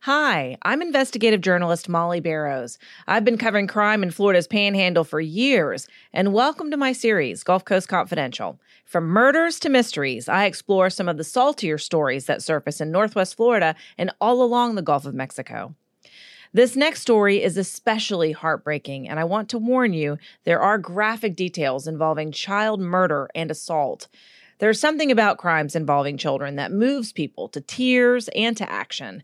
Hi, I'm investigative journalist Mollye Barrows. I've been covering crime in Florida's panhandle for years, and welcome to my series, Gulf Coast Confidential. From murders to mysteries, I explore some of the saltier stories that surface in Northwest Florida and all along the Gulf of Mexico. This next story is especially heartbreaking, and I want to warn you there are graphic details involving child murder and assault. There's something about crimes involving children that moves people to tears and to action.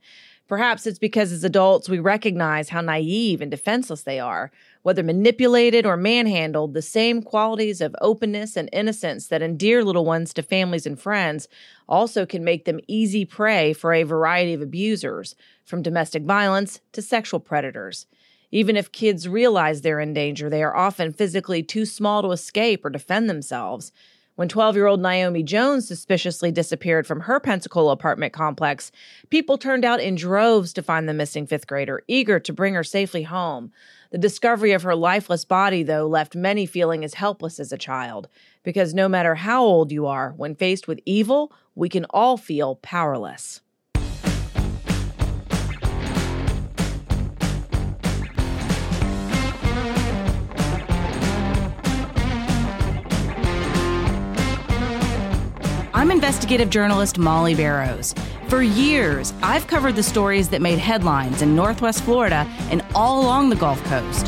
Perhaps it's because as adults we recognize how naive and defenseless they are. Whether manipulated or manhandled, the same qualities of openness and innocence that endear little ones to families and friends also can make them easy prey for a variety of abusers, from domestic violence to sexual predators. Even if kids realize they're in danger, they are often physically too small to escape or defend themselves. When 12 year old Naomi Jones suspiciously disappeared from her Pensacola apartment complex, people turned out in droves to find the missing fifth grader, eager to bring her safely home. The discovery of her lifeless body, though, left many feeling as helpless as a child. Because no matter how old you are, when faced with evil, we can all feel powerless. I'm investigative journalist Mollye Barrows. For years, I've covered the stories that made headlines in Northwest Florida and all along the Gulf Coast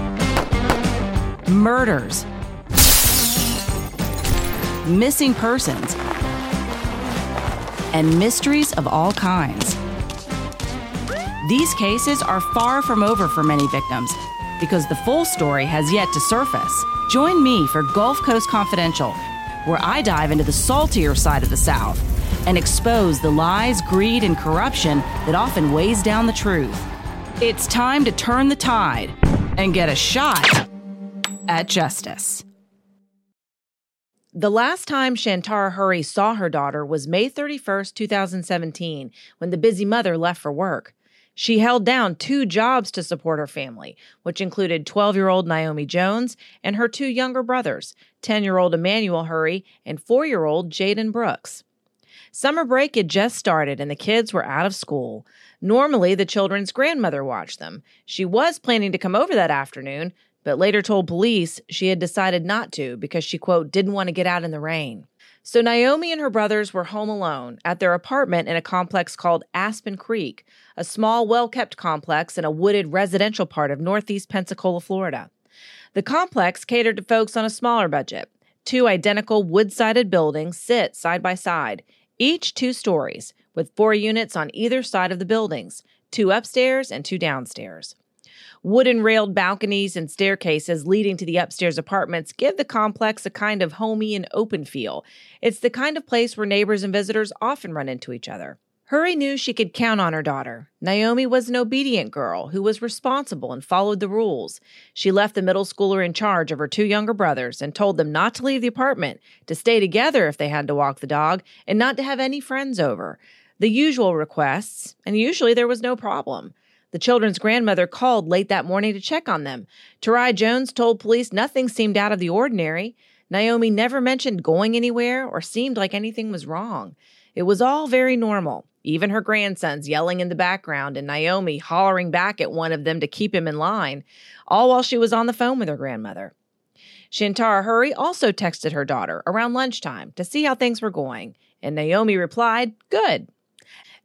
murders, missing persons, and mysteries of all kinds. These cases are far from over for many victims because the full story has yet to surface. Join me for Gulf Coast Confidential where I dive into the saltier side of the South and expose the lies, greed, and corruption that often weighs down the truth. It's time to turn the tide and get a shot at justice. The last time Shantara Hurry saw her daughter was May 31st, 2017, when the busy mother left for work. She held down two jobs to support her family, which included 12 year old Naomi Jones and her two younger brothers, 10 year old Emmanuel Hurry and 4 year old Jaden Brooks. Summer break had just started and the kids were out of school. Normally, the children's grandmother watched them. She was planning to come over that afternoon, but later told police she had decided not to because she, quote, didn't want to get out in the rain. So Naomi and her brothers were home alone at their apartment in a complex called Aspen Creek, a small, well kept complex in a wooded residential part of northeast Pensacola, Florida. The complex catered to folks on a smaller budget. Two identical wood sided buildings sit side by side, each two stories, with four units on either side of the buildings two upstairs and two downstairs. Wooden railed balconies and staircases leading to the upstairs apartments give the complex a kind of homey and open feel. It's the kind of place where neighbors and visitors often run into each other. Hurry knew she could count on her daughter. Naomi was an obedient girl who was responsible and followed the rules. She left the middle schooler in charge of her two younger brothers and told them not to leave the apartment, to stay together if they had to walk the dog, and not to have any friends over. The usual requests, and usually there was no problem. The children's grandmother called late that morning to check on them. Tarai Jones told police nothing seemed out of the ordinary. Naomi never mentioned going anywhere or seemed like anything was wrong. It was all very normal. Even her grandsons yelling in the background and Naomi hollering back at one of them to keep him in line, all while she was on the phone with her grandmother. Shantara Hurry also texted her daughter around lunchtime to see how things were going, and Naomi replied, Good.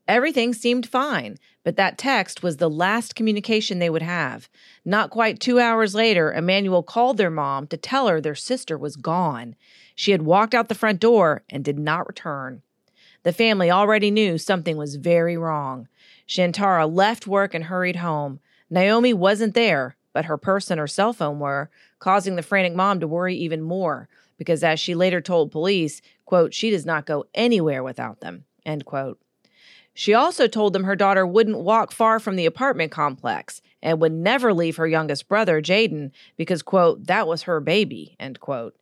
Everything seemed fine, but that text was the last communication they would have. Not quite two hours later, Emmanuel called their mom to tell her their sister was gone. She had walked out the front door and did not return. The family already knew something was very wrong. Shantara left work and hurried home. Naomi wasn't there, but her purse and her cell phone were, causing the frantic mom to worry even more, because as she later told police, quote, she does not go anywhere without them, end quote. She also told them her daughter wouldn't walk far from the apartment complex and would never leave her youngest brother, Jaden, because, quote, that was her baby, end quote.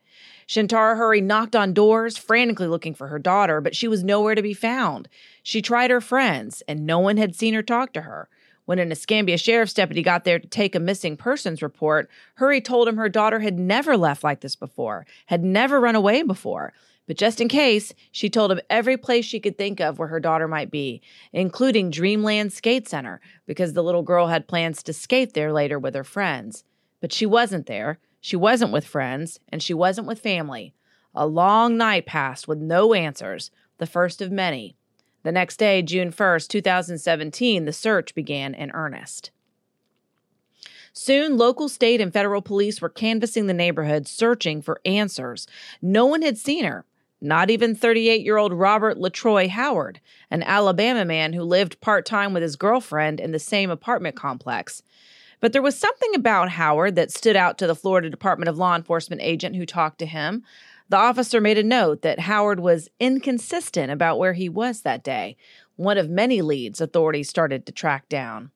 Shantara Hurry knocked on doors, frantically looking for her daughter, but she was nowhere to be found. She tried her friends, and no one had seen her talk to her. When an Escambia sheriff's deputy got there to take a missing persons report, Hurry told him her daughter had never left like this before, had never run away before. But just in case, she told him every place she could think of where her daughter might be, including Dreamland Skate Center, because the little girl had plans to skate there later with her friends. But she wasn't there. She wasn't with friends, and she wasn't with family. A long night passed with no answers, the first of many. The next day, June 1st, 2017, the search began in earnest. Soon, local, state, and federal police were canvassing the neighborhood searching for answers. No one had seen her, not even 38 year old Robert LaTroy Howard, an Alabama man who lived part time with his girlfriend in the same apartment complex. But there was something about Howard that stood out to the Florida Department of Law Enforcement agent who talked to him. The officer made a note that Howard was inconsistent about where he was that day, one of many leads authorities started to track down.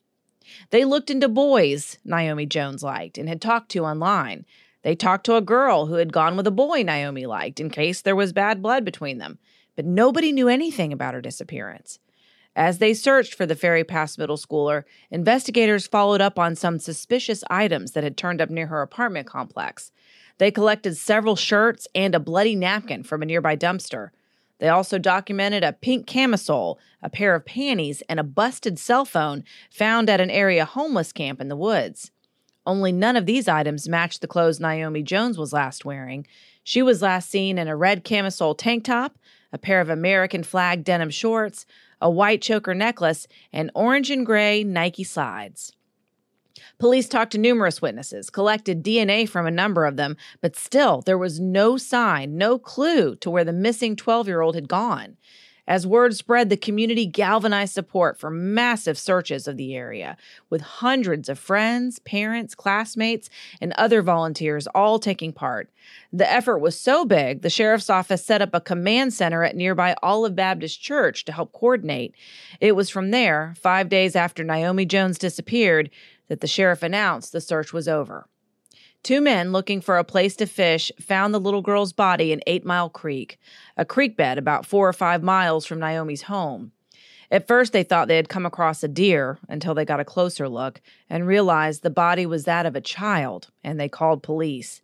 They looked into boys Naomi Jones liked and had talked to online. They talked to a girl who had gone with a boy Naomi liked in case there was bad blood between them, but nobody knew anything about her disappearance. As they searched for the Ferry Pass middle schooler, investigators followed up on some suspicious items that had turned up near her apartment complex. They collected several shirts and a bloody napkin from a nearby dumpster. They also documented a pink camisole, a pair of panties, and a busted cell phone found at an area homeless camp in the woods. Only none of these items matched the clothes Naomi Jones was last wearing. She was last seen in a red camisole tank top, a pair of American flag denim shorts, a white choker necklace, and orange and gray Nike slides. Police talked to numerous witnesses, collected DNA from a number of them, but still there was no sign, no clue to where the missing 12 year old had gone. As word spread, the community galvanized support for massive searches of the area, with hundreds of friends, parents, classmates, and other volunteers all taking part. The effort was so big, the sheriff's office set up a command center at nearby Olive Baptist Church to help coordinate. It was from there, five days after Naomi Jones disappeared, that the sheriff announced the search was over. Two men looking for a place to fish found the little girl's body in Eight Mile Creek, a creek bed about four or five miles from Naomi's home. At first, they thought they had come across a deer until they got a closer look and realized the body was that of a child, and they called police.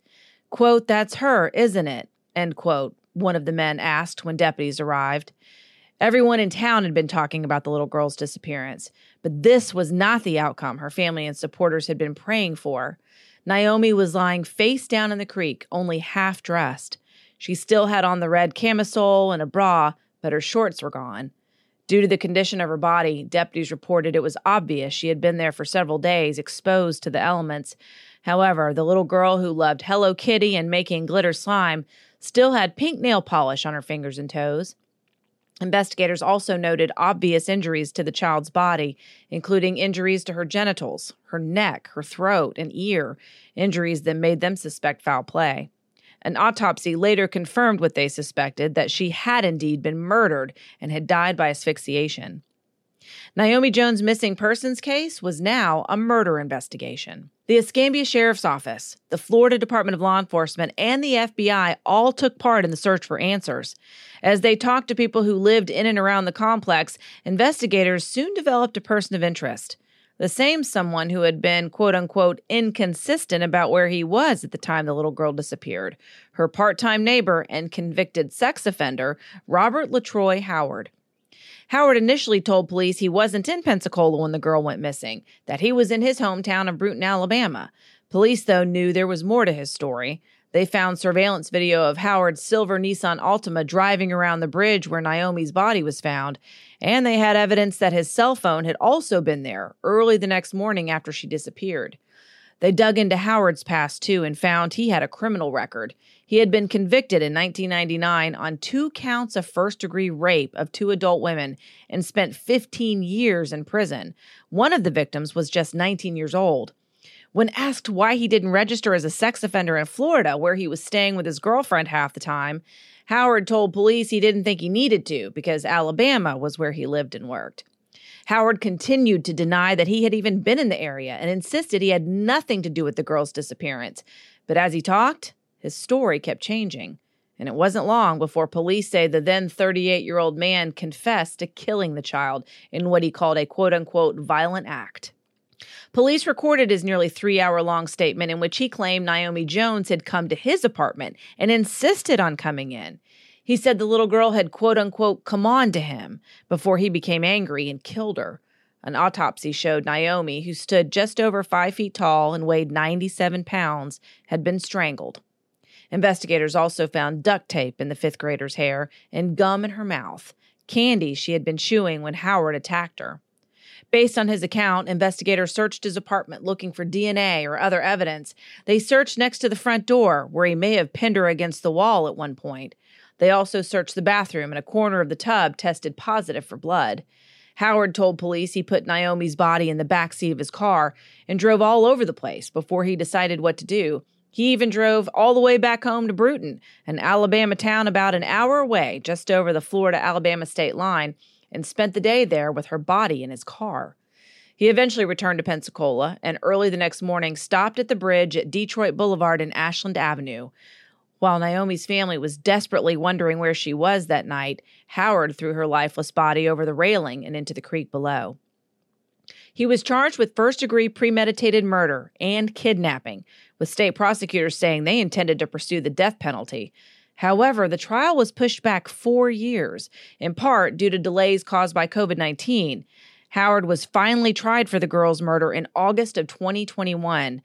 Quote, That's her, isn't it? End quote, one of the men asked when deputies arrived. Everyone in town had been talking about the little girl's disappearance, but this was not the outcome her family and supporters had been praying for. Naomi was lying face down in the creek, only half dressed. She still had on the red camisole and a bra, but her shorts were gone. Due to the condition of her body, deputies reported it was obvious she had been there for several days, exposed to the elements. However, the little girl who loved Hello Kitty and making glitter slime still had pink nail polish on her fingers and toes. Investigators also noted obvious injuries to the child's body, including injuries to her genitals, her neck, her throat, and ear, injuries that made them suspect foul play. An autopsy later confirmed what they suspected that she had indeed been murdered and had died by asphyxiation. Naomi Jones' missing persons case was now a murder investigation. The Escambia Sheriff's Office, the Florida Department of Law Enforcement, and the FBI all took part in the search for answers. As they talked to people who lived in and around the complex, investigators soon developed a person of interest. The same someone who had been, quote unquote, inconsistent about where he was at the time the little girl disappeared. Her part time neighbor and convicted sex offender, Robert LaTroy Howard. Howard initially told police he wasn't in Pensacola when the girl went missing, that he was in his hometown of Brewton, Alabama. Police, though, knew there was more to his story. They found surveillance video of Howard's silver Nissan Altima driving around the bridge where Naomi's body was found, and they had evidence that his cell phone had also been there early the next morning after she disappeared. They dug into Howard's past too and found he had a criminal record. He had been convicted in 1999 on two counts of first degree rape of two adult women and spent 15 years in prison. One of the victims was just 19 years old. When asked why he didn't register as a sex offender in Florida, where he was staying with his girlfriend half the time, Howard told police he didn't think he needed to because Alabama was where he lived and worked. Howard continued to deny that he had even been in the area and insisted he had nothing to do with the girl's disappearance. But as he talked, his story kept changing. And it wasn't long before police say the then 38 year old man confessed to killing the child in what he called a quote unquote violent act. Police recorded his nearly three hour long statement in which he claimed Naomi Jones had come to his apartment and insisted on coming in. He said the little girl had quote unquote come on to him before he became angry and killed her. An autopsy showed Naomi, who stood just over five feet tall and weighed 97 pounds, had been strangled. Investigators also found duct tape in the fifth grader's hair and gum in her mouth, candy she had been chewing when Howard attacked her. Based on his account, investigators searched his apartment looking for DNA or other evidence. They searched next to the front door, where he may have pinned her against the wall at one point. They also searched the bathroom, and a corner of the tub tested positive for blood. Howard told police he put Naomi's body in the back seat of his car and drove all over the place before he decided what to do. He even drove all the way back home to Brewton, an Alabama town about an hour away, just over the Florida Alabama state line, and spent the day there with her body in his car. He eventually returned to Pensacola and early the next morning stopped at the bridge at Detroit Boulevard and Ashland Avenue. While Naomi's family was desperately wondering where she was that night, Howard threw her lifeless body over the railing and into the creek below. He was charged with first degree premeditated murder and kidnapping, with state prosecutors saying they intended to pursue the death penalty. However, the trial was pushed back four years, in part due to delays caused by COVID 19. Howard was finally tried for the girl's murder in August of 2021.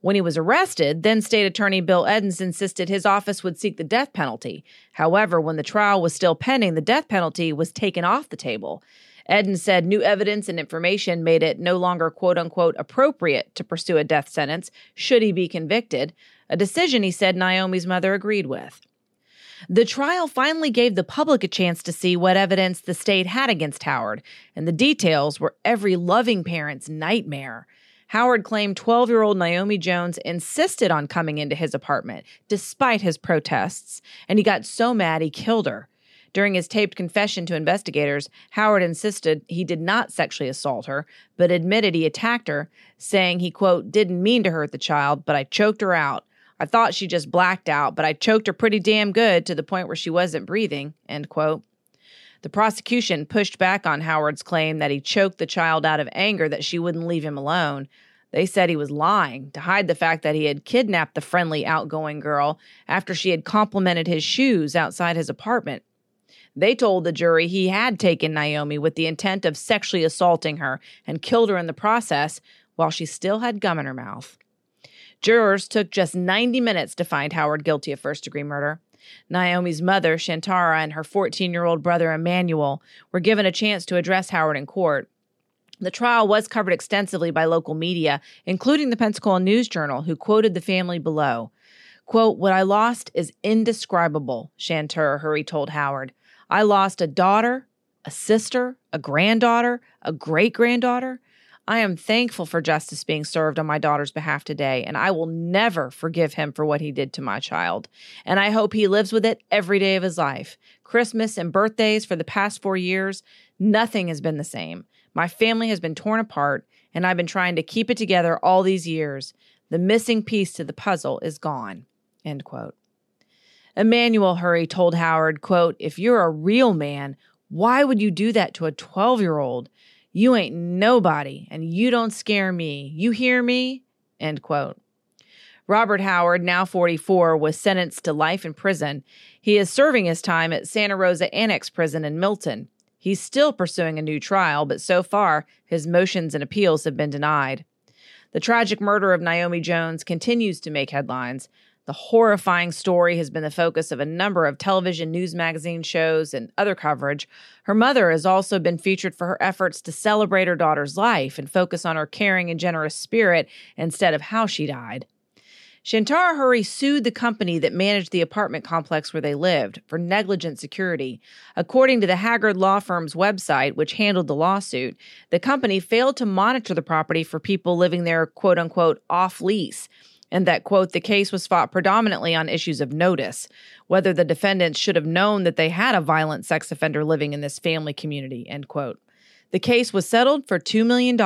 When he was arrested, then State Attorney Bill Eddins insisted his office would seek the death penalty. However, when the trial was still pending, the death penalty was taken off the table. Eddins said new evidence and information made it no longer quote unquote appropriate to pursue a death sentence should he be convicted, a decision he said Naomi's mother agreed with. The trial finally gave the public a chance to see what evidence the state had against Howard, and the details were every loving parent's nightmare. Howard claimed 12 year old Naomi Jones insisted on coming into his apartment despite his protests, and he got so mad he killed her. During his taped confession to investigators, Howard insisted he did not sexually assault her, but admitted he attacked her, saying he, quote, didn't mean to hurt the child, but I choked her out. I thought she just blacked out, but I choked her pretty damn good to the point where she wasn't breathing. End quote. The prosecution pushed back on Howard's claim that he choked the child out of anger that she wouldn't leave him alone. They said he was lying to hide the fact that he had kidnapped the friendly, outgoing girl after she had complimented his shoes outside his apartment. They told the jury he had taken Naomi with the intent of sexually assaulting her and killed her in the process while she still had gum in her mouth. Jurors took just 90 minutes to find Howard guilty of first degree murder. Naomi's mother, Shantara, and her 14 year old brother, Emmanuel, were given a chance to address Howard in court. The trial was covered extensively by local media, including the Pensacola News Journal, who quoted the family below. Quote, What I lost is indescribable, Shantara Hurry told Howard. I lost a daughter, a sister, a granddaughter, a great granddaughter. I am thankful for justice being served on my daughter's behalf today, and I will never forgive him for what he did to my child. And I hope he lives with it every day of his life. Christmas and birthdays for the past four years, nothing has been the same. My family has been torn apart, and I've been trying to keep it together all these years. The missing piece to the puzzle is gone. End quote. Emmanuel Hurry told Howard, quote, If you're a real man, why would you do that to a 12 year old? You ain't nobody, and you don't scare me. You hear me? End quote. Robert Howard, now 44, was sentenced to life in prison. He is serving his time at Santa Rosa Annex Prison in Milton. He's still pursuing a new trial, but so far, his motions and appeals have been denied. The tragic murder of Naomi Jones continues to make headlines. The horrifying story has been the focus of a number of television news magazine shows and other coverage. Her mother has also been featured for her efforts to celebrate her daughter's life and focus on her caring and generous spirit instead of how she died. Shantara Hurry sued the company that managed the apartment complex where they lived for negligent security. According to the Haggard Law Firm's website, which handled the lawsuit, the company failed to monitor the property for people living there, quote unquote, off lease and that, quote, the case was fought predominantly on issues of notice, whether the defendants should have known that they had a violent sex offender living in this family community, end quote. The case was settled for $2 million.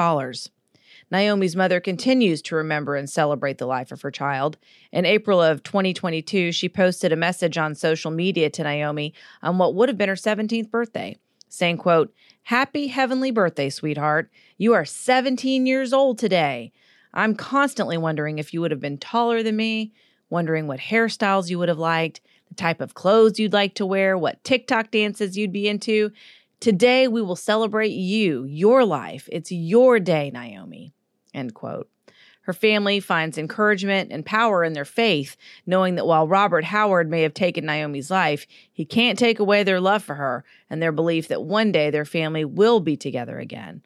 Naomi's mother continues to remember and celebrate the life of her child. In April of 2022, she posted a message on social media to Naomi on what would have been her 17th birthday, saying, quote, Happy heavenly birthday, sweetheart. You are 17 years old today. I'm constantly wondering if you would have been taller than me, wondering what hairstyles you would have liked. the type of clothes you'd like to wear, what TikTok dances you'd be into. Today, we will celebrate you, your life. It's your day, Naomi. End quote. Her family finds encouragement and power in their faith, knowing that while Robert Howard may have taken Naomi's life, he can't take away their love for her and their belief that one day their family will be together again.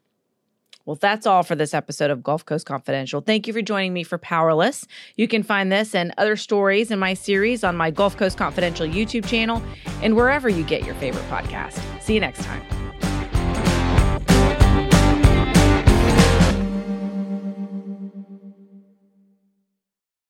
Well, that's all for this episode of Gulf Coast Confidential. Thank you for joining me for Powerless. You can find this and other stories in my series on my Gulf Coast Confidential YouTube channel and wherever you get your favorite podcast. See you next time.